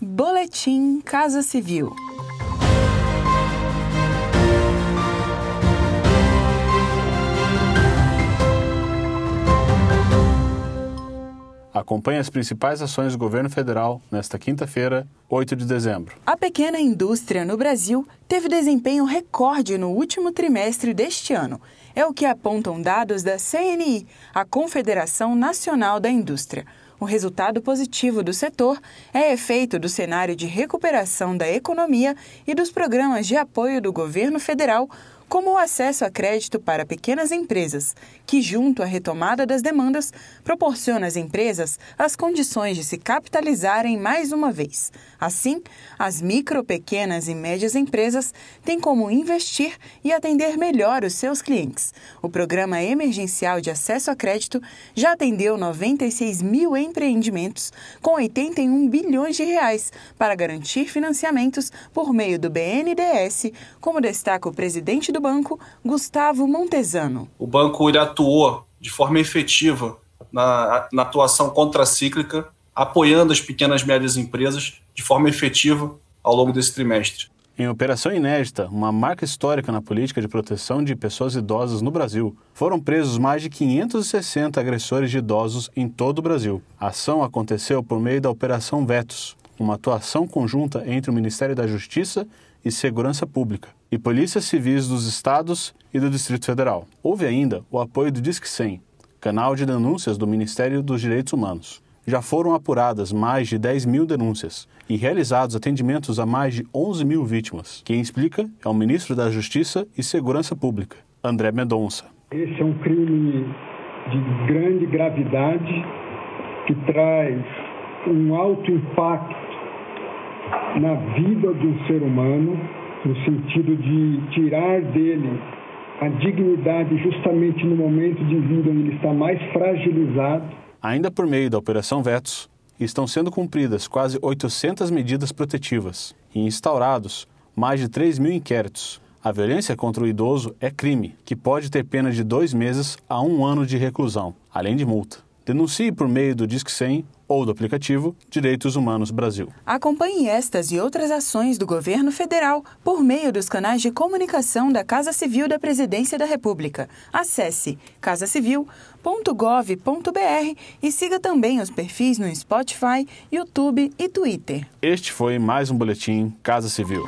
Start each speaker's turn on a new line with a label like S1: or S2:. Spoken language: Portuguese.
S1: Boletim Casa Civil.
S2: Acompanhe as principais ações do governo federal nesta quinta-feira, 8 de dezembro.
S1: A pequena indústria no Brasil teve desempenho recorde no último trimestre deste ano. É o que apontam dados da CNI, a Confederação Nacional da Indústria. O resultado positivo do setor é efeito do cenário de recuperação da economia e dos programas de apoio do governo federal como o acesso a crédito para pequenas empresas, que, junto à retomada das demandas, proporciona às empresas as condições de se capitalizarem mais uma vez. Assim, as micro, pequenas e médias empresas têm como investir e atender melhor os seus clientes. O Programa Emergencial de Acesso a Crédito já atendeu 96 mil empreendimentos com 81 bilhões de reais para garantir financiamentos por meio do BNDES, como destaca o presidente do do banco, Gustavo Montesano.
S3: O banco ele atuou de forma efetiva na, na atuação contracíclica, apoiando as pequenas e médias empresas de forma efetiva ao longo desse trimestre.
S2: Em operação inédita, uma marca histórica na política de proteção de pessoas idosas no Brasil, foram presos mais de 560 agressores de idosos em todo o Brasil. A ação aconteceu por meio da Operação Vetos, uma atuação conjunta entre o Ministério da Justiça e Segurança Pública e polícias civis dos estados e do Distrito Federal. Houve ainda o apoio do Disque 100, canal de denúncias do Ministério dos Direitos Humanos. Já foram apuradas mais de 10 mil denúncias e realizados atendimentos a mais de 11 mil vítimas. Quem explica é o ministro da Justiça e Segurança Pública, André Mendonça.
S4: Esse é um crime de grande gravidade que traz um alto impacto na vida do ser humano no sentido de tirar dele a dignidade justamente no momento de vida onde ele está mais fragilizado.
S2: Ainda por meio da Operação Vetos, estão sendo cumpridas quase 800 medidas protetivas e instaurados mais de 3 mil inquéritos. A violência contra o idoso é crime, que pode ter pena de dois meses a um ano de reclusão, além de multa. Denuncie por meio do Disque 100 ou do aplicativo Direitos Humanos Brasil.
S1: Acompanhe estas e outras ações do governo federal por meio dos canais de comunicação da Casa Civil da Presidência da República. Acesse casacivil.gov.br e siga também os perfis no Spotify, YouTube e Twitter.
S2: Este foi mais um boletim Casa Civil.